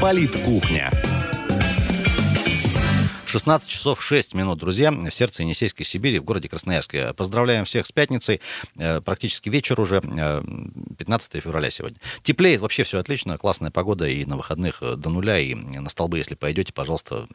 Политкухня. 16 часов 6 минут, друзья, в сердце Енисейской Сибири, в городе Красноярске. Поздравляем всех с пятницей. Э, практически вечер уже, 15 э, февраля сегодня. Теплеет, вообще все отлично, классная погода и на выходных э, до нуля, и на столбы, если пойдете, пожалуйста,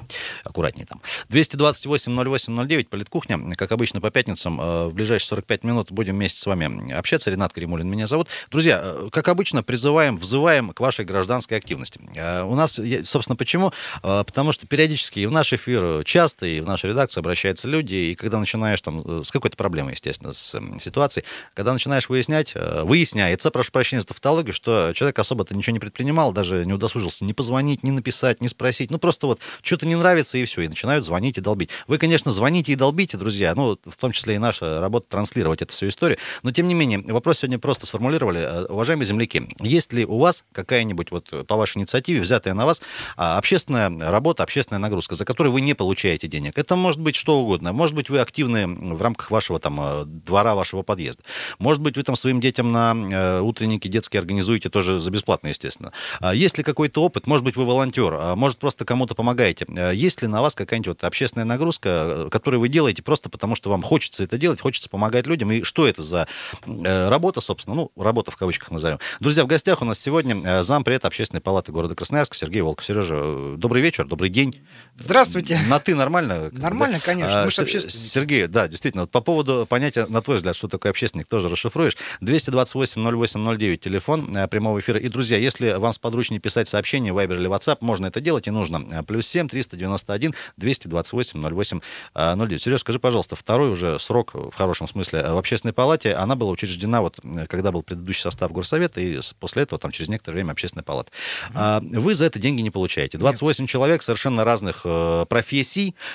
аккуратнее там. 228-08-09, политкухня, как обычно по пятницам, в ближайшие 45 минут будем вместе с вами общаться. Ренат Кремулин меня зовут. Друзья, как обычно, призываем, взываем к вашей гражданской активности. У нас, собственно, почему? Потому что периодически в наш эфир часто, и в нашу редакцию обращаются люди, и когда начинаешь там э, с какой-то проблемой, естественно, с ситуацией, когда начинаешь выяснять, э, выясняется, прошу прощения за тавтологию, что человек особо-то ничего не предпринимал, даже не удосужился ни позвонить, ни написать, ни спросить, ну просто вот что-то не нравится, и все, и начинают звонить и долбить. Вы, конечно, звоните и долбите, друзья, ну, в том числе и наша работа транслировать эту всю историю, но тем не менее, вопрос сегодня просто сформулировали. Э, уважаемые земляки, есть ли у вас какая-нибудь вот по вашей инициативе, взятая на вас, а, общественная работа, общественная нагрузка, за которую вы не получаете денег. Это может быть что угодно. Может быть, вы активны в рамках вашего там э, двора, вашего подъезда. Может быть, вы там своим детям на э, утренники детские организуете тоже за бесплатно, естественно. А есть ли какой-то опыт? Может быть, вы волонтер, а может, просто кому-то помогаете. Э, есть ли на вас какая-нибудь вот общественная нагрузка, которую вы делаете просто потому, что вам хочется это делать, хочется помогать людям? И что это за работа, собственно? Ну, работа в кавычках назовем. Друзья, в гостях у нас сегодня зампред Общественной палаты города Красноярск Сергей Волков. Сережа, добрый вечер, добрый день. Здравствуйте. На ты нормально? Нормально, конечно. Мы же общественники. Сергей, да, действительно. Вот по поводу понятия, на твой взгляд, что такое общественник, тоже расшифруешь. 228-08-09, телефон э, прямого эфира. И, друзья, если вам сподручнее писать сообщение в Viber или WhatsApp, можно это делать и нужно. Э, плюс 7 391 228 08 09. Сереж, скажи, пожалуйста, второй уже срок, в хорошем смысле, э, в общественной палате, она была учреждена вот, когда был предыдущий состав горсовета, и после этого, там, через некоторое время, общественная палата. Mm-hmm. Вы за это деньги не получаете. 28 Нет. человек совершенно разных профессий,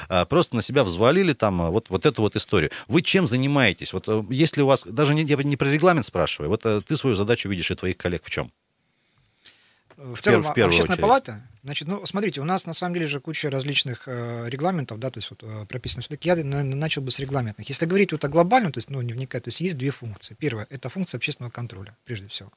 а, просто на себя взвалили там а, вот, вот эту вот историю. Вы чем занимаетесь? Вот э, если у вас, даже не, я не про регламент спрашиваю, вот э, ты свою задачу видишь и твоих коллег в чем? В, целом, в общественная очередь. палата, значит, ну, смотрите, у нас на самом деле же куча различных э, регламентов, да, то есть вот э, прописано. Все-таки я на, начал бы с регламентных. Если говорить вот о глобальном, то есть, ну, не вникать, то есть есть две функции. Первая – это функция общественного контроля, прежде всего.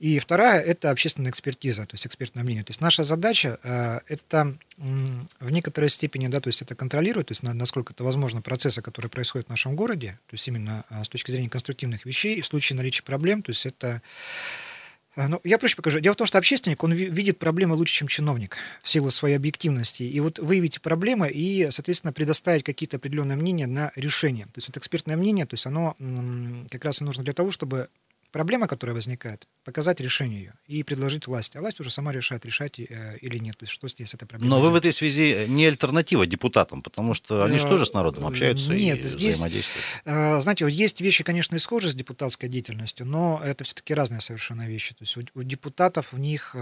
И вторая – это общественная экспертиза, то есть экспертное мнение. То есть наша задача э, – это в некоторой степени, да, то есть это контролировать, то есть на, насколько это возможно процессы, которые происходят в нашем городе, то есть именно э, с точки зрения конструктивных вещей, и в случае наличия проблем, то есть это а, ну, я проще покажу. Дело в том, что общественник, он видит проблемы лучше, чем чиновник в силу своей объективности. И вот выявить проблемы и, соответственно, предоставить какие-то определенные мнения на решение. То есть вот экспертное мнение, то есть оно как раз и нужно для того, чтобы проблема, которая возникает, показать решение ее и предложить власти. А власть уже сама решает, решать э, или нет. То есть что здесь эта проблема. Но вы в этой связи не альтернатива депутатам, потому что они же э, тоже с народом общаются нет, и здесь, взаимодействуют. Э, знаете, вот есть вещи, конечно, схожи с депутатской деятельностью, но это все-таки разные совершенно вещи. То есть у, у депутатов у них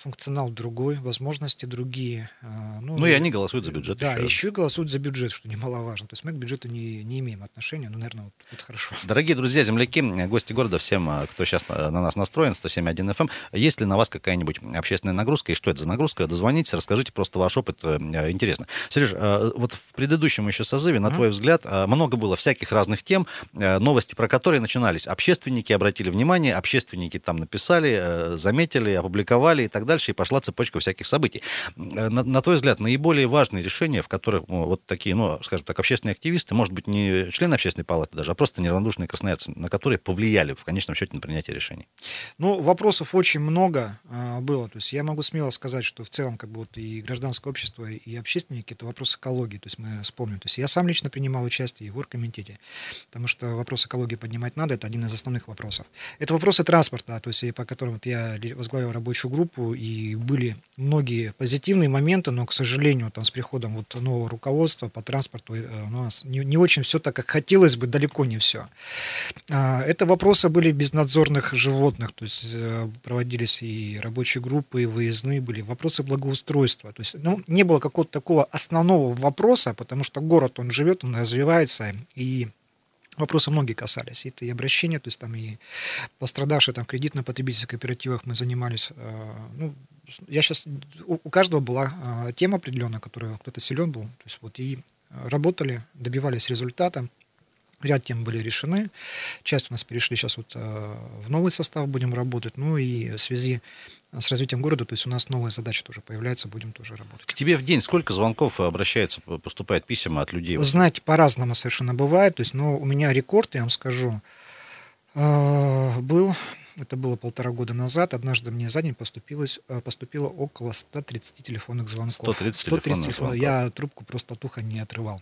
функционал другой, возможности другие. Ну, ну и они голосуют за бюджет. Да, еще, еще и голосуют за бюджет, что немаловажно. То есть мы к бюджету не, не имеем отношения, ну, наверное, вот это хорошо. Дорогие друзья, земляки, гости города, всем кто сейчас на нас настроен, 107.1 FM, есть ли на вас какая-нибудь общественная нагрузка, и что это за нагрузка, дозвонитесь, расскажите просто ваш опыт, э, интересно. Сереж, э, вот в предыдущем еще созыве, на твой взгляд, э, много было всяких разных тем, новости про которые начинались. Общественники обратили внимание, общественники там написали, заметили, опубликовали и так дальше, и пошла цепочка всяких событий. На, на твой взгляд, наиболее важные решения, в которых вот такие, ну, скажем так, общественные активисты, может быть, не члены общественной палаты даже, а просто неравнодушные красноярцы, на которые повлияли в конечном счете на принятие решений? Ну, вопросов очень много э, было. То есть я могу смело сказать, что в целом как бы вот и гражданское общество, и общественники — это вопрос экологии. То есть мы вспомним. То есть я сам лично принимал участие и в оргкомитете, потому что вопрос экологии поднимать надо, это один из основных вопросов. Это вопросы транспорта, то есть по которым вот я возглавил рабочую группу, и были многие позитивные моменты, но, к сожалению, там с приходом вот нового руководства по транспорту э, у нас не, не очень все так, как хотелось бы, далеко не все. А, это вопросы были безнадзорных животных, то есть э, проводились и рабочие группы, и выездные были, вопросы благоустройства. То есть ну, не было какого-то такого основного вопроса, потому что город, он живет, он развивается, и Вопросы многие касались. Это и обращения, то есть там и пострадавшие там кредитно-потребительских кооперативах мы занимались. Э, ну, я сейчас, у каждого была э, тема определенная, которая кто-то силен был, то есть вот и работали, добивались результата. Ряд тем были решены. Часть у нас перешли сейчас вот э, в новый состав будем работать. Ну и в связи с развитием города, то есть у нас новая задача тоже появляется, будем тоже работать. К тебе в день сколько звонков обращается, поступает писем от людей? Вы знаете, по-разному совершенно бывает. То есть, но у меня рекорд, я вам скажу, э, был это было полтора года назад, однажды мне за день поступилось, э, поступило около 130 телефонных звонков. 130, 130 телефонных звонков. Я трубку просто от уха не отрывал.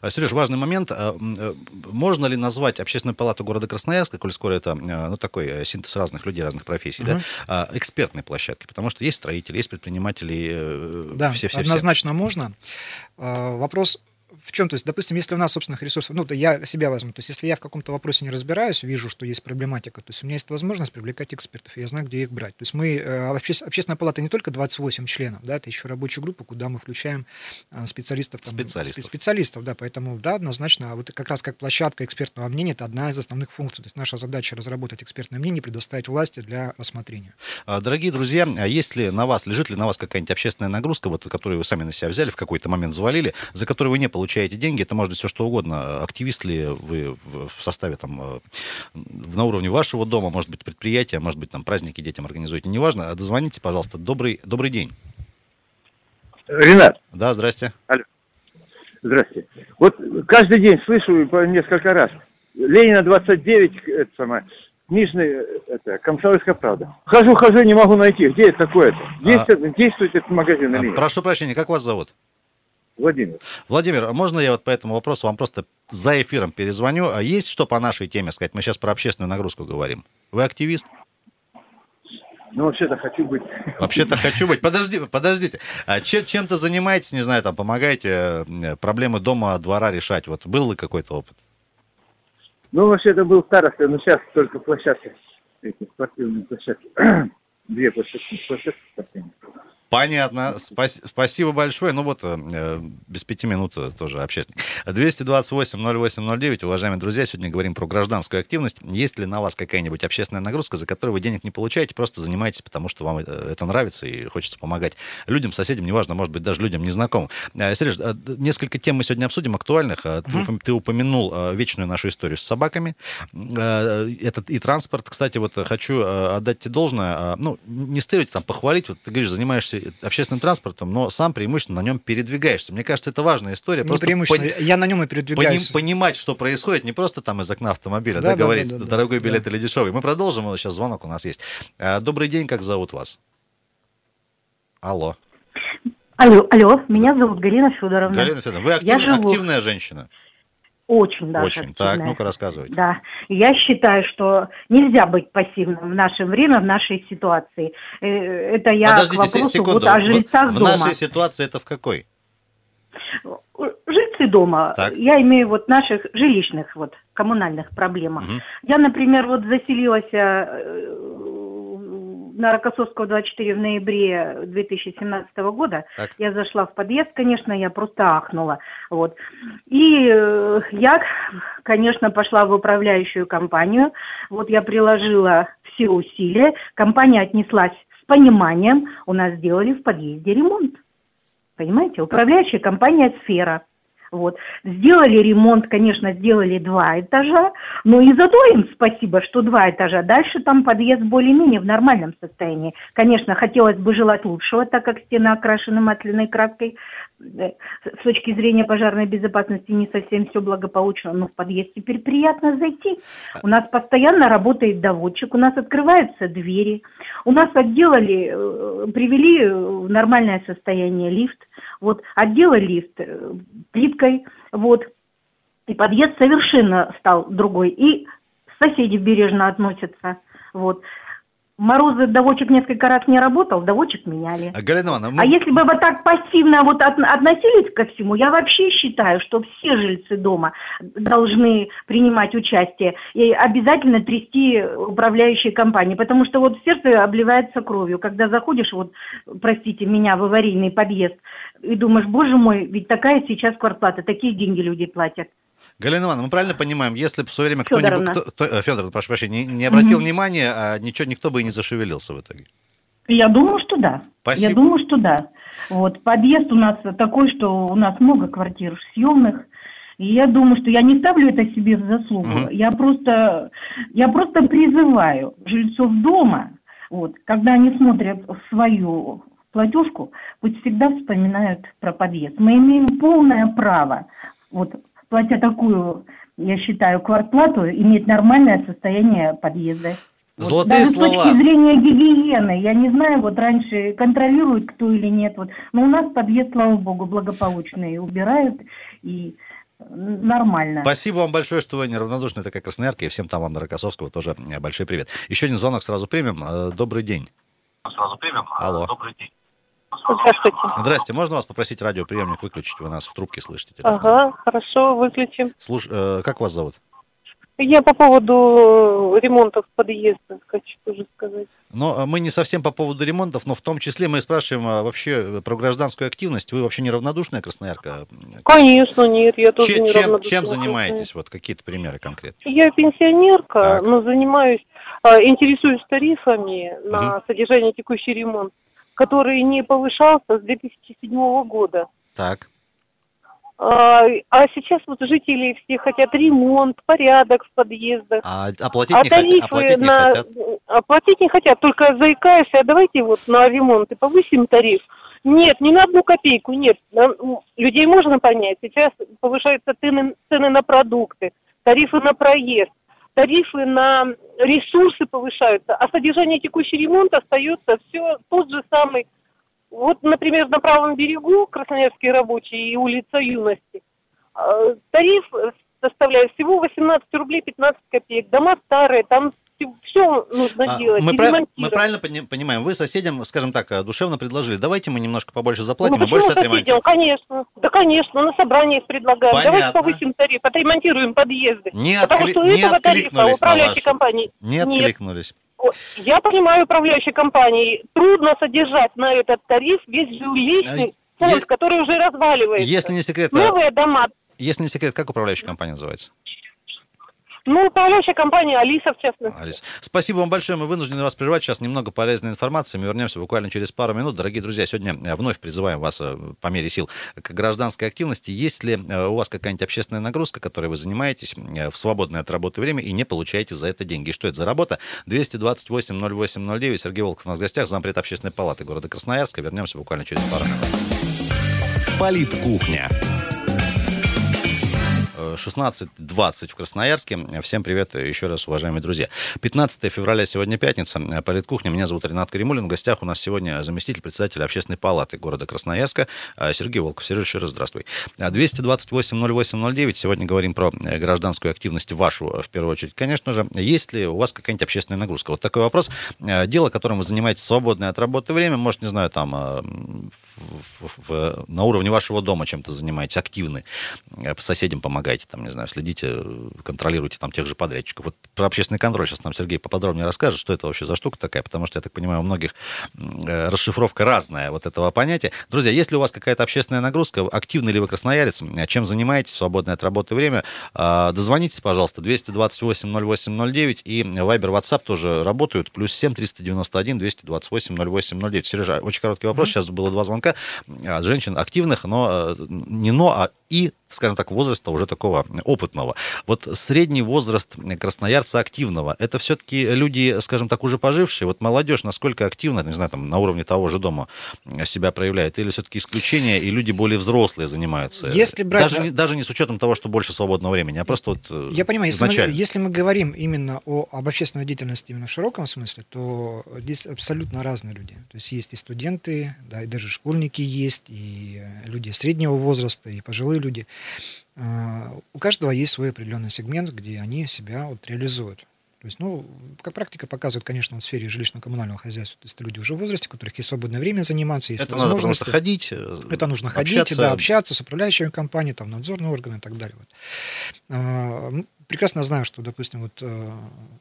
А, Сереж, важный момент. А, э, можно ли назвать Общественную палату города Красноярска, коль скоро это э, ну, такой синтез разных людей, разных профессий, угу. да, экспертной площадкой? Потому что есть строители, есть предприниматели, да, все, все, однозначно все. можно. Вопрос в чем, то есть, допустим, если у нас собственных ресурсов, ну, то я себя возьму, то есть, если я в каком-то вопросе не разбираюсь, вижу, что есть проблематика, то есть, у меня есть возможность привлекать экспертов, и я знаю, где их брать. То есть, мы, э, обще, общественная палата не только 28 членов, да, это еще рабочая группа, куда мы включаем э, специалистов. Там, специалистов. Специалистов, да, поэтому, да, однозначно, а вот как раз как площадка экспертного мнения, это одна из основных функций. То есть, наша задача разработать экспертное мнение, предоставить власти для рассмотрения. А, дорогие друзья, а есть ли на вас, лежит ли на вас какая-нибудь общественная нагрузка, вот, которую вы сами на себя взяли, в какой-то момент завалили, за которую вы не получаете деньги, это может быть все что угодно. Активист ли вы в, составе там э, на уровне вашего дома, может быть, предприятия, может быть, там праздники детям организуете, неважно. Дозвоните, пожалуйста. Добрый, добрый день. Ренат. Да, здрасте. Алло. Здрасте. Вот каждый день слышу по несколько раз. Ленина 29, это самое, книжный, это, комсомольская правда. Хожу, хожу, не могу найти. Где это такое-то? Действует, а, действует этот магазин или нет? Прошу прощения, как вас зовут? Владимир. Владимир, а можно я вот по этому вопросу вам просто за эфиром перезвоню? А есть что по нашей теме сказать? Мы сейчас про общественную нагрузку говорим. Вы активист? Ну, вообще-то хочу быть. Вообще-то хочу быть. Подожди, подождите. А чем, чем-то занимаетесь, не знаю, там, помогаете э, проблемы дома, двора решать? Вот был ли какой-то опыт? Ну, вообще-то был староста, но сейчас только площадки, эти спортивные площадки. Две площадки, площадки спортивные. Понятно. Спас- спасибо большое. Ну вот, э, без пяти минут э, тоже общественник. 228-08-09. Уважаемые друзья, сегодня говорим про гражданскую активность. Есть ли на вас какая-нибудь общественная нагрузка, за которую вы денег не получаете, просто занимаетесь, потому что вам э, это нравится и хочется помогать людям, соседям, неважно, может быть, даже людям незнакомым. Э, Сереж, несколько тем мы сегодня обсудим, актуальных. Угу. Ты, упомянул вечную нашу историю с собаками. Этот и транспорт. Кстати, вот хочу отдать тебе должное. Ну, не с целью там похвалить. Вот ты говоришь, занимаешься общественным транспортом, но сам преимущественно на нем передвигаешься. Мне кажется, это важная история. Не просто преимущественно, пон... я на нем и передвигаюсь. Поним, понимать, что происходит, не просто там из окна автомобиля, да, да, да говорить, да, да, дорогой билет да. или дешевый. Мы продолжим, сейчас звонок у нас есть. А, добрый день, как зовут вас? Алло. Алло, алло, меня зовут Галина Федоровна. Галина Федоровна, вы актив, живу... активная женщина? Очень даже. Очень. Активная. Так, ну-ка рассказывайте. Да. Я считаю, что нельзя быть пассивным в наше время, в нашей ситуации. Э, это я Подождите, к вопросу секунду. вот о жильцах в, дома. В нашей ситуации это в какой? Жильцы дома. Так. Я имею вот наших жилищных вот коммунальных проблемах. Угу. Я, например, вот заселилась э, на Рокоссовского 24 в ноябре 2017 года. Так. Я зашла в подъезд, конечно, я просто ахнула. Вот. И э, я, конечно, пошла в управляющую компанию. Вот я приложила все усилия. Компания отнеслась с пониманием. У нас сделали в подъезде ремонт. Понимаете? Управляющая компания «Сфера». Вот. Сделали ремонт, конечно, сделали два этажа, но и зато им спасибо, что два этажа. Дальше там подъезд более-менее в нормальном состоянии. Конечно, хотелось бы желать лучшего, так как стена окрашена масляной краской. Э, с точки зрения пожарной безопасности не совсем все благополучно, но в подъезд теперь приятно зайти. У нас постоянно работает доводчик, у нас открываются двери, у нас отделали, э, привели в нормальное состояние лифт, вот, отделали лифт э, плиткой, вот, и подъезд совершенно стал другой, и соседи бережно относятся, вот. Морозы доводчик несколько раз не работал, доводчик меняли. А, Галина Ивановна, мы... а если бы вот так пассивно вот от, относились ко всему, я вообще считаю, что все жильцы дома должны принимать участие и обязательно трясти управляющие компании, потому что вот сердце обливается кровью, когда заходишь, вот, простите меня, в аварийный подъезд и думаешь, боже мой, ведь такая сейчас квартплата, такие деньги люди платят. Галина Ивановна, мы правильно понимаем, если бы в свое время кто-нибудь, кто, э, Федор, прошу прощения, не, не обратил угу. внимания, а ничего, никто бы и не зашевелился в итоге? Я думаю, что да. Спасибо. Я думаю, что да. Вот, подъезд у нас такой, что у нас много квартир съемных, И я думаю, что я не ставлю это себе в заслугу. Угу. Я просто, я просто призываю жильцов дома, вот, когда они смотрят свою платежку, пусть всегда вспоминают про подъезд. Мы имеем полное право, вот, платя такую, я считаю, квартплату, иметь нормальное состояние подъезда. Золотые Даже слова. с точки зрения гигиены, я не знаю, вот раньше контролируют кто или нет, вот, но у нас подъезд, слава богу, благополучный, убирают и нормально. Спасибо вам большое, что вы неравнодушны такая красноярка, и всем там вам на Рокоссовского тоже большой привет. Еще один звонок сразу примем. Э, добрый день. Сразу примем. Алло. Добрый день. Здравствуйте. Здрасте, можно вас попросить радиоприемник выключить? Вы нас в трубке слышите. телефон. Ага, хорошо, выключим. Слуш... э, как вас зовут? Я по поводу ремонтов подъезда хочу тоже сказать. Но э, мы не совсем по поводу ремонтов, но в том числе мы спрашиваем а, вообще про гражданскую активность. Вы вообще неравнодушная красноярка? Конечно, нет, я тоже Чем, не чем, занимаетесь? Вот какие-то примеры конкретно. Я пенсионерка, Так. но занимаюсь, а, интересуюсь тарифами на Мгм. содержание текущий ремонт, который не повышался с 2007 года. Так. А, а сейчас вот жители все хотят ремонт, порядок в подъездах. А оплатить, А не, хот- тарифы оплатить не на... хотят? Оплатить не хотят, только заикаешься, а давайте вот на ремонт и повысим тариф. Нет, не на одну копейку, нет. Людей можно понять. Сейчас повышаются цены, цены на продукты, тарифы на проезд, тарифы на ресурсы повышаются, а содержание текущий ремонт остается все тот же самый. Вот, например, на правом берегу Красноярские рабочие и улица Юности. э, Тариф составляет всего 18 рублей 15 копеек. Дома старые, там все нужно А, делать. мы, и прав- мы правильно пони- понимаем, вы соседям, скажем так, э, душевно предложили, давайте мы немножко побольше Ну, заплатим и почему больше соседям? отремонтируем. Конечно. Да, конечно, на собраниях предлагаем. Понятно. Давайте повысим тариф, отремонтируем подъезды. Не, Потому откли- что не этого тарифа управляющей компании Не нет. откликнулись. О, Я понимаю управляющей компании. Трудно содержать на этот тариф весь жилищный А, фонд, который уже разваливается. Если не секрет, а, Новые дома. если не секрет, как управляющая компания называется? Ну, управляющая компания Алиса, в частности. Алис. Спасибо вам большое. Мы вынуждены вас прервать. Сейчас немного полезной информации. Мы вернемся буквально через пару минут. Дорогие друзья, сегодня э, вновь призываем вас э, по мере сил к гражданской активности. Есть ли э, у вас какая-нибудь общественная нагрузка, которой вы занимаетесь в свободное от работы время и не получаете за это деньги? И Что это за работа? 228 08 09. Сергей Волков у нас в гостях, зампред общественной палаты города Красноярска. Вернемся буквально через пару минут. Политкухня. Э, 16.20 в Красноярске. Всем привет еще раз, уважаемые друзья. 15 февраля, сегодня пятница. Политкухня. Меня зовут Ренат Каримулин. В гостях у нас сегодня заместитель председателя общественной палаты города Красноярска э, Сергей Волков. Сереж, еще раз здравствуй. Э, 228 08 09. Сегодня говорим про э, гражданскую активность вашу, э, в первую очередь. Конечно же, есть ли у вас какая-нибудь общественная нагрузка? Вот такой вопрос. Э, Дело, которым вы занимаетесь свободное от работы время, может, не знаю, там в- в- в- на уровне вашего дома чем-то занимаетесь, активны, э, соседям помогаете, там, не знаю, следите, э, контролируете там тех же подрядчиков. Вот про общественный контроль сейчас нам Сергей поподробнее расскажет, что это вообще за штука такая, потому что, я так понимаю, у многих э, расшифровка разная вот этого понятия. Друзья, если у вас какая-то общественная нагрузка, активный ли вы красноярец, э, чем занимаетесь свободное от работы время, дозвонитесь, пожалуйста, 228 08 09 и Viber, WhatsApp тоже работают, плюс 7 391 228 08 09. Сережа, очень короткий вопрос, сейчас было два звонка от женщин активных, но не но, а и, скажем так, возраста уже такого опытного. Вот средний возраст красноярца активного, это все-таки люди, скажем так, уже пожившие. Вот молодежь насколько активно, не знаю, там на уровне того же дома себя проявляет, или все-таки исключение, и люди более взрослые занимаются? Если брать- даже, не, даже не с учетом того, что больше свободного времени, а просто вот э, Я понимаю, если мы, если мы говорим именно о, об общественной деятельности именно в широком смысле, то здесь абсолютно разные люди. То есть есть и студенты, да, и даже школьники есть, и люди среднего возраста, и пожилые люди. А, У каждого есть свой определенный сегмент, где они себя вот реализуют. То есть, ну, как практика показывает, конечно, в сфере жилищно-коммунального хозяйства, то есть это люди уже в возрасте, у которых есть свободное время заниматься, есть Это надо потому что возможности. ходить, э, Это нужно ходить, общаться. да, общаться с управляющими компанией, там, надзорные органы и так далее. Вот. Прекрасно знаю, что, допустим, вот э,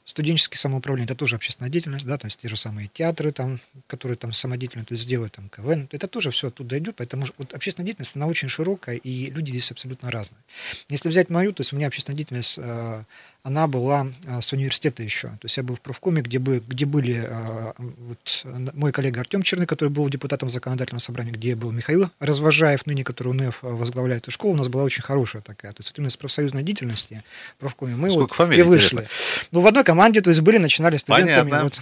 студенческое самоуправление это тоже общественная деятельность, да, то есть те же самые театры, там, которые там самодеятельно, то есть делают там КВН, это тоже все оттуда идет, поэтому вот общественная деятельность, она очень широкая, и люди здесь абсолютно разные. Если взять мою, то есть у меня общественная деятельность э, она была а, с университета еще. То есть я был в профкоме, где, бы, где были вот, мой коллега Артем Черный, который был депутатом законодательного собрания, где был Михаил Развожаев, ныне который УНФ возглавляет эту школу. У нас была очень хорошая такая. То есть вот именно с профсоюзной деятельности в профкоме мы Сколько вот фамилий, и вышли. Интересно. Ну, в одной команде, то есть были, начинали студентами. Понятно. Вот.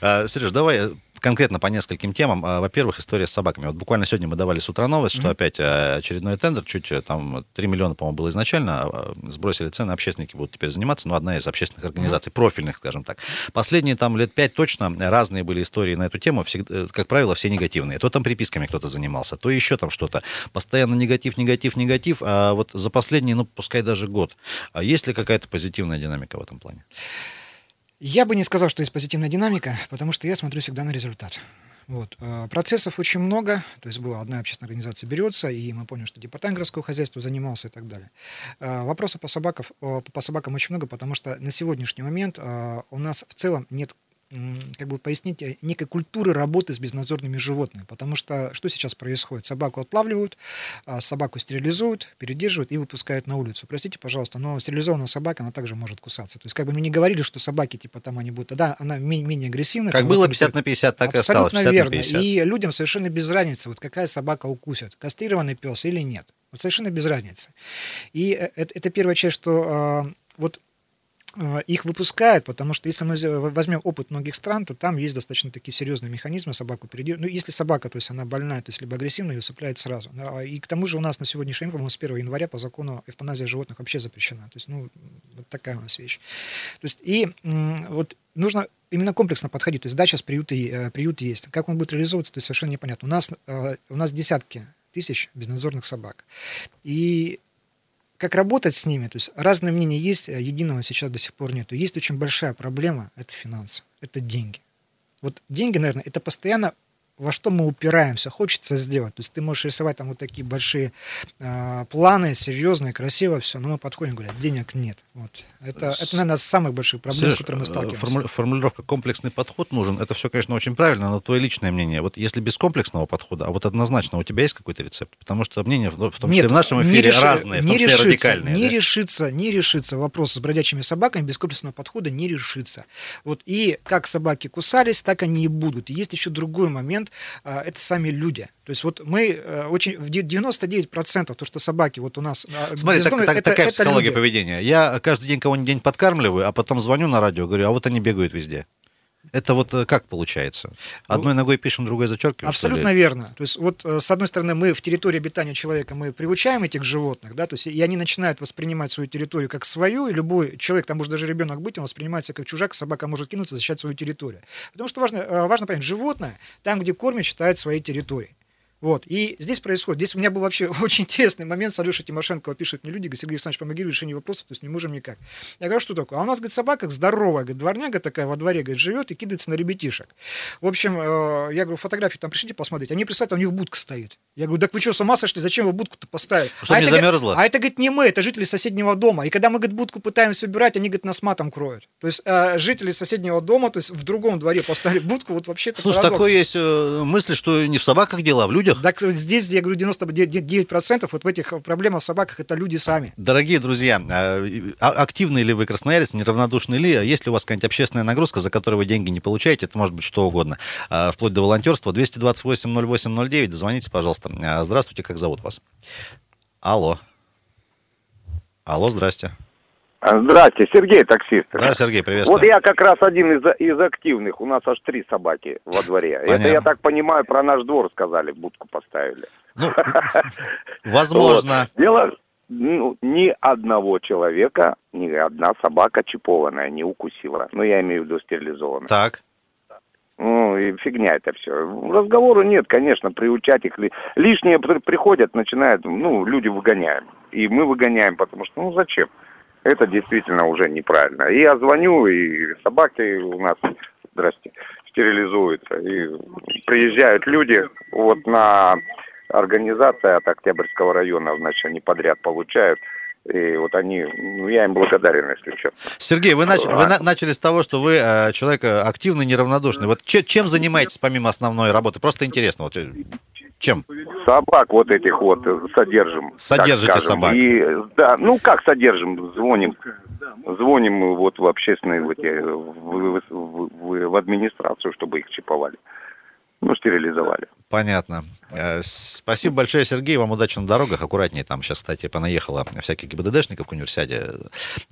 А, Сереж, давай конкретно по нескольким темам. А, во-первых, история с собаками. Вот буквально сегодня мы давали с утра новость, mm-hmm. что опять э, очередной тендер, чуть э, там 3 миллиона, по-моему, было изначально, а, сбросили цены, общественники будут теперь заниматься, но одна из общественных организаций, mm-hmm. профильных, скажем так. Последние там лет 5 точно разные были истории на эту тему, всегда, э, как правило, все негативные. То там приписками кто-то занимался, то еще там что-то. Постоянно негатив, негатив, негатив, а вот за последний, ну, пускай даже год. Есть ли какая-то позитивная динамика в этом плане? Я бы не сказал, что есть позитивная динамика, потому что я смотрю всегда на результат. Вот. Э, процессов очень много, то есть была одна общественная организация берется, и мы поняли, что департамент городского хозяйства занимался и так далее. Э, вопросов по, собакам, по собакам очень много, потому что на сегодняшний момент э, у нас в целом нет как бы пояснить э, некой культуры работы с безнадзорными животными. Потому что что сейчас происходит? Собаку отлавливают, а собаку стерилизуют, передерживают и выпускают на улицу. Простите, пожалуйста, но стерилизованная собака, она также может кусаться. То есть как бы мы не говорили, что собаки типа там они будут, да, она менее агрессивная. Как было 50 на 50, так и осталось 50 верно. на 50. И людям совершенно без разницы, вот какая собака укусит, кастрированный пес или нет. Вот совершенно без разницы. И э, это, это первая часть, что а, вот их выпускают, потому что если мы возьмем опыт многих стран, то там есть достаточно такие серьезные механизмы собаку передерживать. Ну, если собака, то есть она больная, то есть либо агрессивная, ее усыпляют сразу. И к тому же у нас на сегодняшний день, по-моему, с 1 января по закону эвтаназия животных вообще запрещена. То есть, ну, вот такая у нас вещь. То есть, и вот нужно именно комплексно подходить. То есть, да, сейчас приюты, э, приют есть. Как он будет реализовываться, то есть совершенно непонятно. У нас, э, у нас десятки тысяч безнадзорных собак. И как работать с ними, то есть разные мнения есть, а единого сейчас до сих пор нет. Есть очень большая проблема, это финансы, это деньги. Вот деньги, наверное, это постоянно во что мы упираемся, хочется сделать. То есть ты можешь рисовать там вот такие большие э, планы, серьезные, красиво все, но мы подходим, говорят, денег нет. Вот. Это, это, наверное, самых больших проблем, Сереж, с которыми мы э, сталкиваемся. Форму, формулировка «комплексный подход нужен». Это все, конечно, очень правильно, но твое личное мнение. Вот если без комплексного подхода, а вот однозначно у тебя есть какой-то рецепт? Потому что мнения, в том числе Нет, в нашем эфире, реши, разные, в том числе решится, радикальные. Не да? решится, не решится вопрос с бродячими собаками без комплексного подхода не решится. Вот и как собаки кусались, так они и будут. И есть еще другой момент, а, это сами люди. То есть вот мы э, очень, в 99% то, что собаки вот у нас... А, Смотри, так, так, это, такая это психология люди. поведения. Я каждый день кого-нибудь день подкармливаю, а потом звоню на радио, говорю, а вот они бегают везде. Это вот э, как получается? Одной ногой пишем, другой зачеркиваем? Абсолютно верно. То есть вот э, с одной стороны мы в территории обитания человека мы приучаем этих животных, да, то есть и они начинают воспринимать свою территорию как свою, и любой человек, там может даже ребенок быть, он воспринимается как чужак, собака может кинуться защищать свою территорию. Потому что важно, важно понять, животное там, где кормят, считает своей территорией. Вот. И здесь происходит. Здесь у меня был вообще очень интересный момент. С Алешей Тимошенко пишет мне люди, говорит, Сергей Александрович, помоги в решении вопроса, то есть не можем никак. Я говорю, что такое? А у нас, говорит, собака здоровая, говорит, дворняга такая во дворе, говорит, живет и кидается на ребятишек. В общем, э, я говорю, фотографии там пришлите посмотреть. Они, представьте, у них будка стоит. Я говорю, так вы что, с ума сошли? Зачем вы будку-то поставили? Что а не это, замерзла? А это, говорит, не мы, это жители соседнего дома. И когда мы, говорит, будку пытаемся убирать, они, говорит, нас матом кроют. То есть э, жители соседнего дома, то есть в другом дворе поставили будку, вот вообще Слушай, парадокс. такое есть э, мысль, что не в собаках дела, а в людях. Так здесь я говорю, 99% вот в этих проблемах в собаках это люди сами. Дорогие друзья, а, а, активны ли вы красноярец, неравнодушны ли? Есть ли у вас какая-нибудь общественная нагрузка, за которую вы деньги не получаете? Это может быть что угодно. А, вплоть до волонтерства. 228-08-09. Дозвоните, пожалуйста. Здравствуйте, как зовут вас? Алло. Алло, здрасте. Здравствуйте, Сергей, таксист. Да, Сергей, приветствую. Вот я как раз один из, из активных. У нас аж три собаки во дворе. Понятно. Это, я так понимаю, про наш двор сказали, будку поставили. Ну, возможно. Дело, ну, ни одного человека, ни одна собака чипованная не укусила. Ну, я имею в виду стерилизованная. Так. Ну, и фигня это все. Разговору нет, конечно, приучать их. Лишние приходят, начинают, ну, люди выгоняют. И мы выгоняем, потому что, ну, зачем? Это действительно уже неправильно. И я звоню, и собаки у нас, здрасте, стерилизуются. И приезжают люди вот на организация от Октябрьского района, значит, они подряд получают. И вот они, ну, я им благодарен, если честно. Сергей, вы, нач... вы на- начали с того, что вы э, человек э, активный, неравнодушный. Вот че- чем занимаетесь помимо основной работы? Просто интересно. Вот, э, чем? Собак вот этих вот содержим. Содержите собак. И, да, ну как содержим, звоним. Звоним вот в общественные, в, эти, в, в- в- в администрацию, чтобы их чиповали. Ну, стерилизовали. Понятно. Э, Спасибо большое, Сергей. Вам удачи на дорогах. Аккуратнее. Там сейчас, кстати, понаехало всяких ГИБДДшников к универсиаде.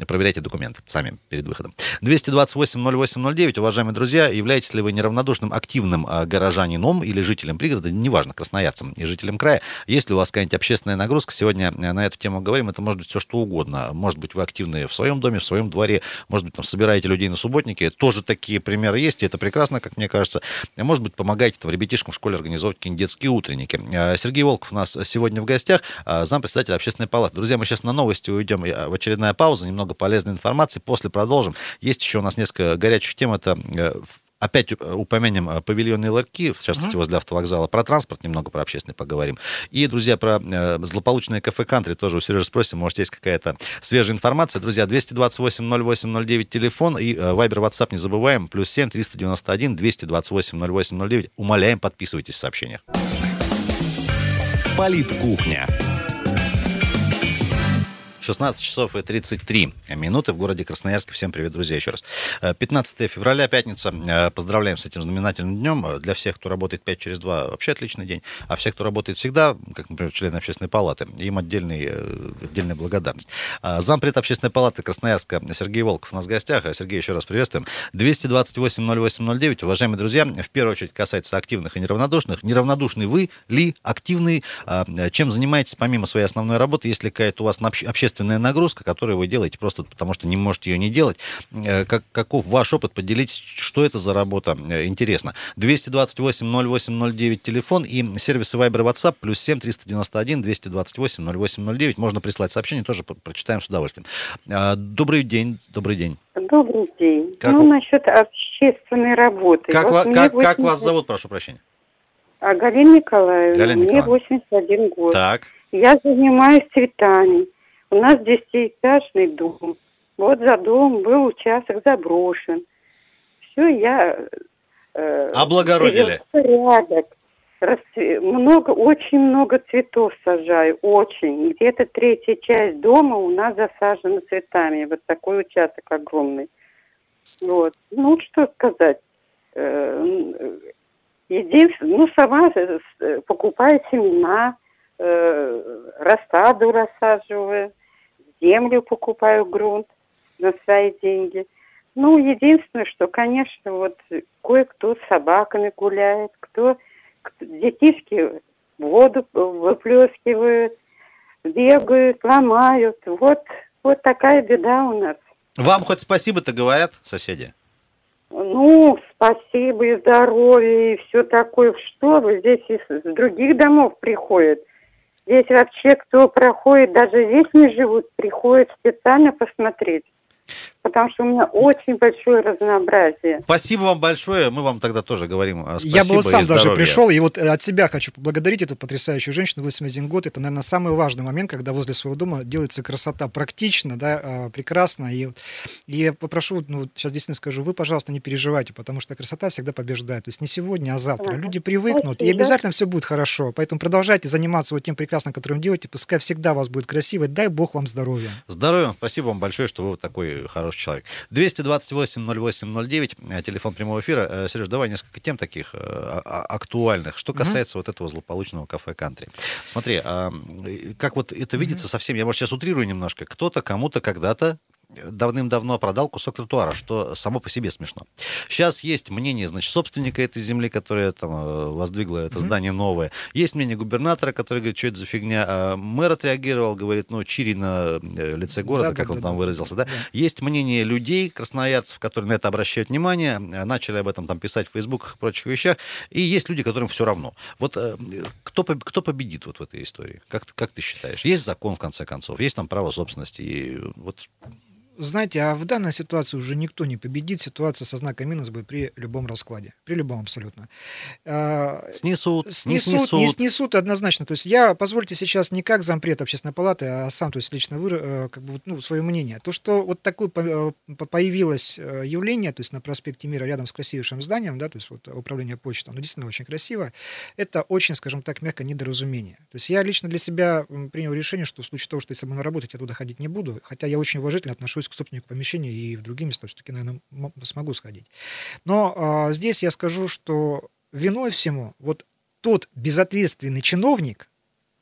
Проверяйте документы сами перед выходом. 228-08-09. Уважаемые друзья, являетесь ли вы неравнодушным, активным э, горожанином или жителем пригорода, неважно, красноярцем и жителем края, есть ли у вас какая-нибудь общественная нагрузка? Сегодня э, на эту тему говорим. Это может быть все что угодно. Может быть, вы активны в своем доме, в своем дворе. Может быть, там собираете людей на субботнике. Тоже такие примеры есть, и это прекрасно, как мне кажется. Может быть, помогаете там ребятишкам в школе организовывать детские утренники. Э, Сергей Волков у нас сегодня в гостях, э, зампредседатель общественной палаты. Друзья, мы сейчас на новости уйдем э, в очередная пауза, немного полезной информации, после продолжим. Есть еще у нас несколько горячих тем, это Опять э, упомянем э, павильонные ларьки, в частности, возле автовокзала. Про транспорт немного, про общественный поговорим. И, друзья, про э, злополучное кафе «Кантри» тоже у Сережи спросим. Может, есть какая-то свежая информация. Друзья, 228-08-09 телефон и э, Вайбер, WhatsApp не забываем. Плюс 7 391 228 08 Умоляем, подписывайтесь в сообщениях. Политкухня. 16 часов и 33 минуты в городе Красноярске. Всем привет, друзья, еще раз. Э, 15 февраля, пятница. Э, Поздравляем с этим знаменательным днем. Э, Для всех, кто работает 5 через 2, вообще отличный день. А всех, кто работает всегда, как, например, члены общественной палаты, им отдельный, э, отдельная благодарность. Зампред общественной палаты Красноярска Сергей Волков у нас в гостях. Э, Сергей, еще раз приветствуем. 228-08-09. Уважаемые друзья, в первую очередь касается активных и неравнодушных. Неравнодушны вы ли, активный? А, Чем занимаетесь помимо своей основной работы? Если какая-то у вас на обще- общественная нагрузка, которую вы делаете просто потому, что не можете ее не делать, э, как, каков ваш опыт? Поделитесь, что это за работа? Э, Интересно. 228-08-09 телефон и сервисы Viber и WhatsApp плюс 7 391 228 08 09. Можно прислать сообщение, тоже прочитаем с удовольствием. А, Добрый день, добрый день. Добрый день. Как ну, у- насчет общественной работы. Как, Вот ва- мне как, как 80 вас зовут, прошу прощения? А, Галина Николаевна. Галина мне Николаевна. 81 год. Так. Я занимаюсь цветами. У нас десятиэтажный дом. Вот за домом был участок заброшен. Все, я... э, Облагородили. порядок. Расцве- Много, очень много цветов сажаю, очень. Где-то третья часть дома у нас засажена цветами. Вот такой участок огромный. Вот. Ну, что сказать. Э, Единственное, ну, сама э, э, покупаю семена, э, рассаду рассаживаю, землю покупаю, грунт на свои деньги. Ну, единственное, что, конечно, вот кое-кто с собаками гуляет, кто, кто- детишки воду выплескивают, бегают, ломают. Вот, вот такая беда у нас. Вам хоть спасибо-то говорят соседи? Ну, спасибо и здоровье, и все такое. Что вы, здесь из других домов приходят. Здесь вообще кто проходит, даже здесь не живут, приходят специально посмотреть. Потому что у меня очень большое разнообразие. Спасибо вам большое. Мы вам тогда тоже говорим э, спасибо Я бы вот и сам даже пришел, и вот э, от себя хочу поблагодарить эту потрясающую женщину, 81 год. Это, наверное, самый важный момент, когда возле своего дома делается красота. Практично, да, а, прекрасно. И, и я попрошу, ну, сейчас действительно скажу, вы, пожалуйста, не переживайте, потому что красота всегда побеждает. То есть не сегодня, а завтра. Ага. Люди привыкнут, и Спасибо. обязательно все будет хорошо. Поэтому продолжайте заниматься вот тем прекрасным, которым делаете. Пускай всегда у вас будет красиво. Дай Бог вам здоровья. Здоровья. Спасибо вам большое, что вы вот такой хороший человек. 228-08-09, э, телефон прямого эфира. Э, Сереж, давай несколько тем таких э, а- а- актуальных. Что касается вот этого злополучного кафе «Кантри». Смотри, а, как вот это видится совсем, я, может, сейчас утрирую немножко, кто-то кому-то когда-то давным-давно продал кусок тротуара, что само по себе смешно. Сейчас есть мнение, значит, собственника этой земли, которая там э, воздвигла это здание новое. Есть мнение губернатора, который говорит, что это за фигня. А мэр отреагировал, говорит, ну, чири на э, лице города, Да, как да, он да, там выразился, да? да. Есть мнение людей, красноярцев, которые на это обращают внимание, э, начали об этом там писать в фейсбуках и прочих вещах, и есть люди, которым все равно. Вот кто, кто победит вот в этой истории? Как, как ты считаешь? Есть закон, в конце концов, есть там право собственности, и вот знаете, а в данной ситуации уже никто не победит. Ситуация со знаком минус будет при любом раскладе. При любом абсолютно. А, снесут, снесут, не снесут. Не снесут однозначно. То есть я, позвольте сейчас не как зампред общественной палаты, а сам, то есть лично вы, э, как бы, ну, свое мнение. То, что вот такое э, появилось э, явление, то есть на проспекте Мира рядом с красивейшим зданием, да, то есть вот управление почтой, оно действительно очень красиво, это очень, скажем так, мягко недоразумение. То есть я лично для себя принял решение, что в случае того, что если буду работать, я туда ходить не буду, хотя я очень уважительно отношусь к собственнику помещения и в другие места все-таки, наверное, смогу сходить. Но а, здесь я скажу, что виной всему вот тот безответственный чиновник,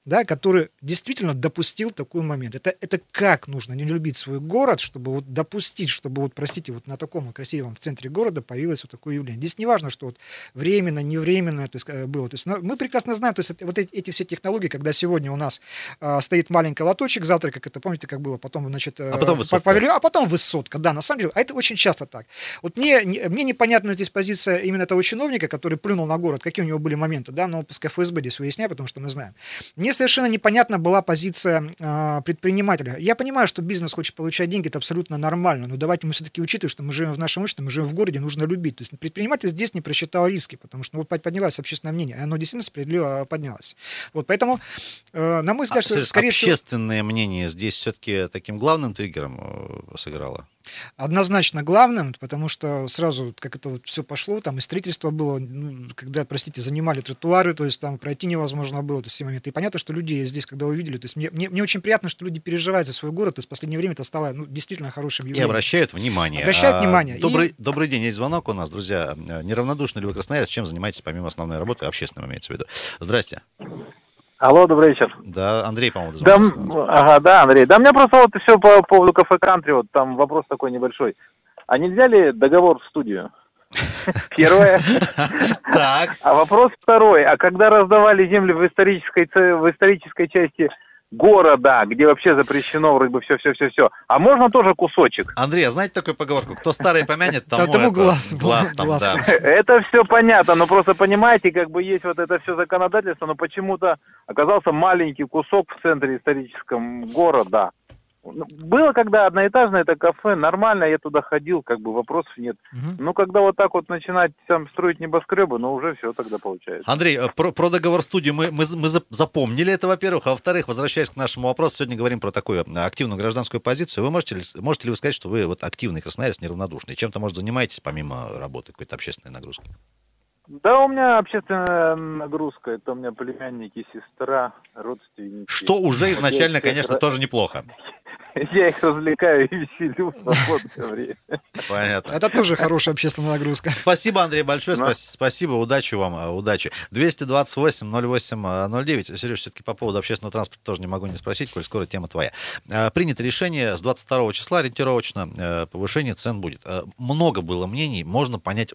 да, который действительно допустил такой момент. Это, это как нужно не любить свой город, чтобы вот допустить, чтобы вот, простите, вот на таком красивом в центре города появилось вот такое явление. Здесь не важно, что вот временно, не временно то есть, э, было. То есть, мы прекрасно знаем, то есть вот эти, эти все технологии, когда сегодня у нас а, стоит маленький лоточек, завтра, как это, помните, как было, потом, значит, э, а потом высотка. Повели, а потом высотка, да, на самом деле, а это очень часто так. Вот мне, мне непонятна здесь позиция именно того чиновника, который плюнул на город, какие у него были моменты, да, но пускай ФСБ здесь выясняет, потому что мы знаем. Мне совершенно непонятна была позиция э, предпринимателя. Я понимаю, что бизнес хочет получать деньги, это абсолютно нормально, но давайте мы все-таки учитывать, что мы живем в нашем обществе, мы живем в городе, нужно любить. То есть предприниматель здесь не просчитал риски, потому что ну, вот поднялось общественное мнение, и оно действительно справедливо поднялось. Вот поэтому, э, на мой взгляд, а, что, скорее общественное всего... мнение здесь все-таки таким главным триггером э, сыграло? Однозначно главным, потому что сразу, как это вот все пошло, там и строительство было, ну, когда, простите, занимали тротуары, то есть там пройти невозможно было, то есть все моменты. И понятно, что люди здесь, когда увидели, то есть мне, мне, мне очень приятно, что люди переживают за свой город, есть в последнее время это стало ну, действительно хорошим явлением. И обращают внимание. Обращают а, внимание. Добрый, и... добрый день, есть звонок у нас, друзья. Неравнодушны ли вы Красноярец, чем занимаетесь помимо основной работы, общественным имеется в виду? Здрасте. Алло, добрый вечер. Да, Андрей, по-моему, да, Ага, да, Андрей. Да, у меня просто вот все по поводу кафе Кантри, вот там вопрос такой небольшой. А нельзя ли договор в студию? Первое. Так. А вопрос второй. А когда раздавали землю в исторической, в исторической части города, где вообще запрещено вроде бы все-все-все-все. А можно тоже кусочек? Андрей, а знаете такую поговорку? Кто старый помянет, тому, тому глаз, глаз там, да. Это все понятно, но просто понимаете, как бы есть вот это все законодательство, но почему-то оказался маленький кусок в центре историческом города. Ну, было когда одноэтажное это кафе, нормально, я туда ходил, как бы вопросов нет. Угу. Но когда вот так вот начинать там строить небоскребы, ну уже все тогда получается. Андрей, э, про, про договор студию мы, мы, мы запомнили это, во-первых. А во-вторых, возвращаясь к нашему вопросу, сегодня говорим про такую э, активную гражданскую позицию. Вы можете ли, можете ли вы сказать, что вы вот активный красноярец, неравнодушный? Чем-то, может, занимаетесь помимо работы, какой-то общественной нагрузки? Да, у меня общественная нагрузка. Это у меня племянники, сестра, родственники. Что уже изначально, конечно, тоже неплохо. Я их развлекаю и веселю в свободное время. Понятно. Это тоже хорошая общественная нагрузка. Спасибо, Андрей, большое. Но. Спасибо, удачи вам, э, удачи. 228-08-09. Сереж, все-таки по поводу общественного транспорта тоже не могу не спросить, коль скоро тема твоя. Э, принято решение с 22 числа ориентировочно э, повышение цен будет. Много было мнений, можно понять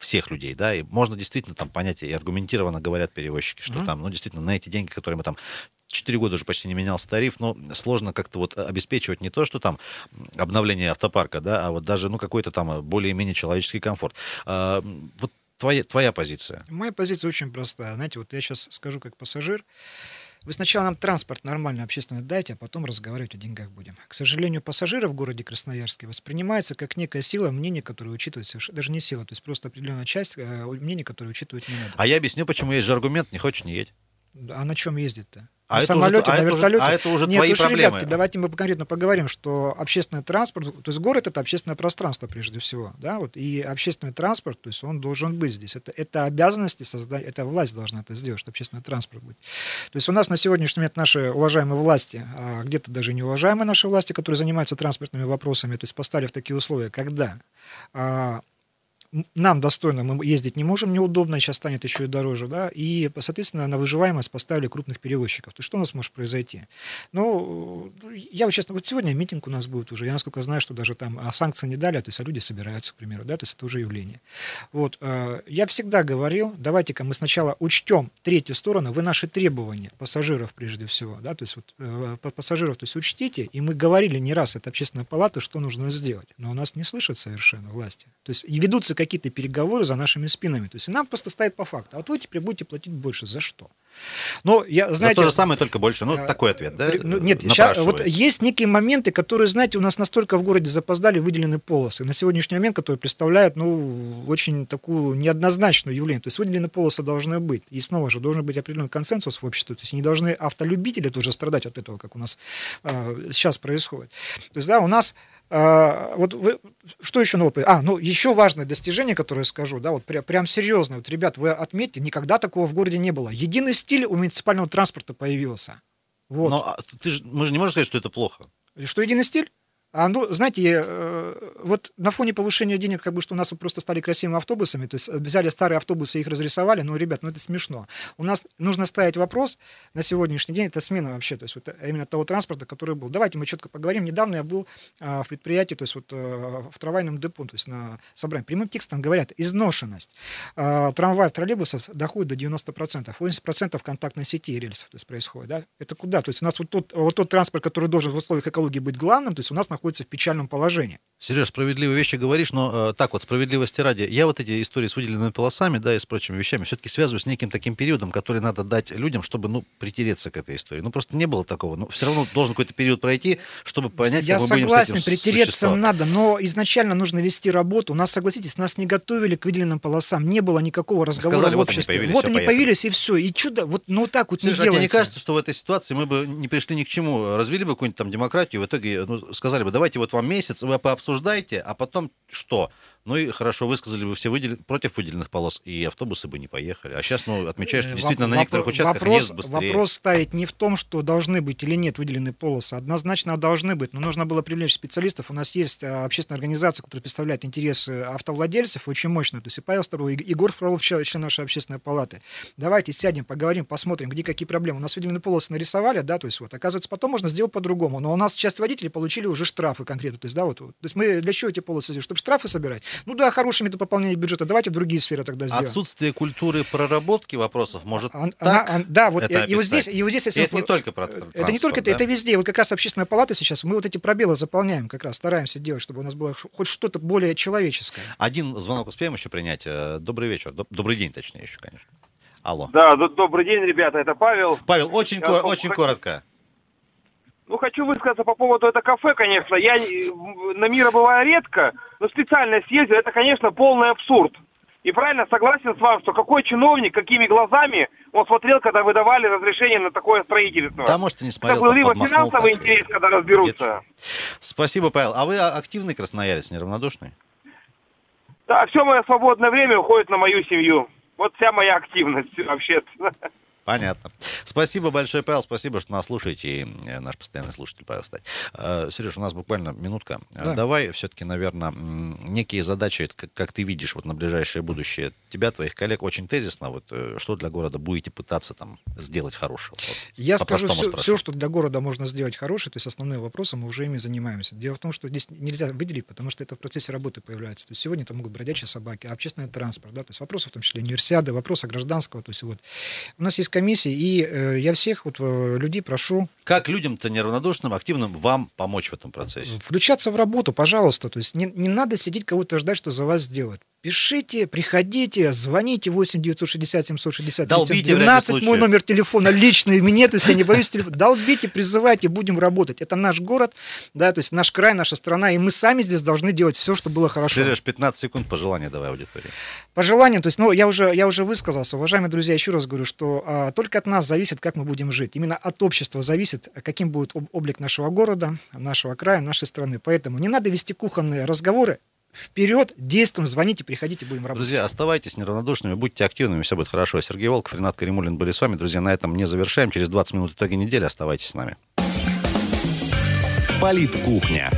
всех людей, да, и можно действительно там понять, и аргументированно говорят перевозчики, что mm-hmm. там, ну, действительно, на эти деньги, которые мы там 4 года уже почти не менялся тариф, но сложно как-то вот обеспечивать не то, что там обновление автопарка, да, а вот даже, ну, какой-то там более-менее человеческий комфорт. А, вот твоя, твоя позиция? Моя позиция очень простая. Знаете, вот я сейчас скажу как пассажир, вы сначала нам транспорт нормально общественно дайте, а потом разговаривать о деньгах будем. К сожалению, пассажиры в городе Красноярске воспринимается как некая сила, мнение, которое учитывать даже не сила, то есть просто определенная часть э, мнений, которые учитывать не надо. А я объясню, почему есть же аргумент, не хочешь, не едь. А на чем ездить-то? А на это самолете, уже, а на вертолете. А это уже Нет, твои проблемы. Ребятки, давайте мы конкретно поговорим, что общественный транспорт, то есть город это общественное пространство прежде всего, да, вот, и общественный транспорт, то есть он должен быть здесь. Это, это обязанности создать, это власть должна это сделать, что общественный транспорт будет. То есть у нас на сегодняшний момент наши уважаемые власти, а где-то даже неуважаемые наши власти, которые занимаются транспортными вопросами, то есть поставили в такие условия, когда а, нам достойно, мы ездить не можем, неудобно, сейчас станет еще и дороже, да, и, соответственно, на выживаемость поставили крупных перевозчиков. То что у нас может произойти? Ну, я вот честно, вот сегодня митинг у нас будет уже, я насколько знаю, что даже там а санкции не дали, а, то есть а люди собираются, к примеру, да, то есть это уже явление. Вот, э, я всегда говорил, давайте-ка мы сначала учтем третью сторону, вы наши требования, пассажиров прежде всего, да, то есть вот э, пассажиров, то есть учтите, и мы говорили не раз, это общественная палата, что нужно сделать, но у нас не слышат совершенно власти. То есть ведутся какие-то переговоры за нашими спинами. То есть нам просто ставят по факту. А вот вы теперь будете платить больше. За что? Но я, знаете... За то же самое, только больше. Ну, а, такой ответ, да? Ну, нет, сейчас, вот есть некие моменты, которые, знаете, у нас настолько в городе запоздали, выделены полосы. На сегодняшний момент, которые представляют, ну, очень такую неоднозначную явление. То есть выделены полосы должны быть. И снова же должен быть определенный консенсус в обществе. То есть не должны автолюбители тоже страдать от этого, как у нас э, сейчас происходит. То есть, да, у нас а, вот вы, что еще новое? А, ну, еще важное достижение, которое скажу, да, вот прям, прям серьезно. Вот, ребят, вы отметьте, никогда такого в городе не было. Единый стиль у муниципального транспорта появился. Вот. Но а, ты же, мы же не можем сказать, что это плохо. Что единый стиль? А, ну, знаете, э, вот на фоне повышения денег, как бы, что у нас вот просто стали красивыми автобусами, то есть э, взяли старые автобусы и их разрисовали, ну, ребят, ну, это смешно. У нас нужно ставить вопрос на сегодняшний день, это смена вообще, то есть вот именно того транспорта, который был. Давайте мы четко поговорим. Недавно я был а, в предприятии, то есть вот а, в трамвайном депо, то есть на собрании. Прямым текстом говорят, изношенность а, трамваев, троллейбусов доходит до 90%. 80% контактной сети рельсов, то есть происходит, да? Это куда? То есть у нас вот тот, вот тот транспорт, который должен в условиях экологии быть главным, то есть у нас находится в печальном положении. Сереж, справедливые вещи говоришь, но э, так вот, справедливости ради, я вот эти истории с выделенными полосами, да, и с прочими вещами все-таки связываю с неким таким периодом, который надо дать людям, чтобы, ну, притереться к этой истории. Ну, просто не было такого. Ну, все равно должен какой-то период пройти, чтобы понять, я как согласен, мы будем с этим притереться надо, но изначально нужно вести работу. У нас, согласитесь, нас не готовили к выделенным полосам, не было никакого разговора Сказали, в обществе. Вот они появились, вот все, они поехали. появились, и все. И чудо, вот ну так вот Сереж, не а тебе делается. не кажется, что в этой ситуации мы бы не пришли ни к чему? Развели бы какую-нибудь там демократию, в итоге ну, сказали бы, давайте вот вам месяц, вы пообсуждайте, а потом что? Ну и хорошо, высказали бы все выдел... против выделенных полос, и автобусы бы не поехали. А сейчас, ну, отмечаю, что Э, действительно воп- на некоторых участках вопрос, ездят быстрее. Вопрос ставить не в том, что должны быть или нет выделенные полосы. Однозначно должны быть, но нужно было привлечь специалистов. У нас есть а, общественная организация, которая представляет интересы автовладельцев, очень мощная. То есть и Павел Старов, и Егор Фролов, член нашей общественной палаты. Давайте сядем, поговорим, посмотрим, где какие проблемы. У нас выделенные полосы нарисовали, да, то есть вот, оказывается, потом можно сделать по-другому. Но у нас часть водителей получили уже штрафы конкретно. То есть, да, вот, то есть мы для чего эти полосы? Чтобы штрафы собирать? Ну да, хороший метод пополнения бюджета. Давайте в другие сферы тогда сделаем. Отсутствие культуры проработки вопросов может Ан- так она- да, вот это и, и вот здесь, и вот здесь, если это не только про это не транспорт, только это, да? это везде. Вот как раз общественная палата сейчас, мы вот эти пробелы заполняем, как раз стараемся делать, чтобы у нас было хоть что-то более человеческое. Один звонок успеем еще принять. Э, Добрый вечер. Доб- Добрый день, точнее, еще, конечно. Алло. Да, добрый день, ребята, это Павел. Павел, очень, Я ко- вам очень хочу- коротко. Ну, хочу высказаться по поводу этого кафе, конечно. Я э, на мира бываю редко, но специально съездил. Это, конечно, полный абсурд. И правильно согласен с вами, что какой чиновник, какими глазами он смотрел, когда выдавали разрешение на такое строительство. Да, может, и не смотрел, Это был либо финансовый как-то. интерес, когда разберутся. Спасибо, Павел. А вы а- активный красноярец, неравнодушный? Да, все мое свободное время уходит на мою семью. Вот вся моя активность вообще. Понятно. Спасибо большое, Павел. Спасибо, что нас слушаете. И э, наш постоянный слушатель Павел Стать. Сереж, у нас буквально минутка. Э, Да. Давай все-таки, наверное, некие задачи, как, ты видишь вот на ближайшее будущее, тебя, твоих коллег, очень тезисно. Вот э, что для города будете пытаться там сделать хорошего? Вот, Я скажу все, спрошу. что для города можно сделать хорошее, то есть основные вопросы мы уже ими занимаемся. Дело в том, что здесь нельзя выделить, потому что это в процессе работы появляется. То есть сегодня это могут бродячие собаки, общественный транспорт, да, то есть вопросы в том числе универсиады, вопросы гражданского, то есть вот. У нас есть комиссии, и э, я всех вот э, людей прошу Как людям-то неравнодушным, активным вам помочь в этом процессе? включаться в работу, пожалуйста. То есть не, не надо сидеть кого-то ждать, что за вас сделают. Пишите, приходите, звоните 8 960 760 Долбите в ряде 12, мой номер телефона личный, мне, то есть я не боюсь телефона. Долбите, призывайте, будем работать. Это наш город, да, то есть наш край, наша страна, и мы сами здесь должны делать все, чтобы было хорошо. Сереж, 15 секунд пожелания давай аудитории. По желанию, то есть, ну, я уже, я уже высказался, уважаемые друзья, еще раз говорю, что а, только от нас зависит, как мы будем жить. Именно от общества зависит, каким будет об- облик нашего города, нашего края, нашей страны. Поэтому не надо вести кухонные разговоры. Вперед, действуем, звоните, приходите, будем работать. Друзья, оставайтесь неравнодушными, будьте активными, все будет хорошо. Сергей Волков, Ренат Каримулин были с вами. Друзья, на этом не завершаем. Через 20 минут итоги недели. Оставайтесь с нами. Политкухня.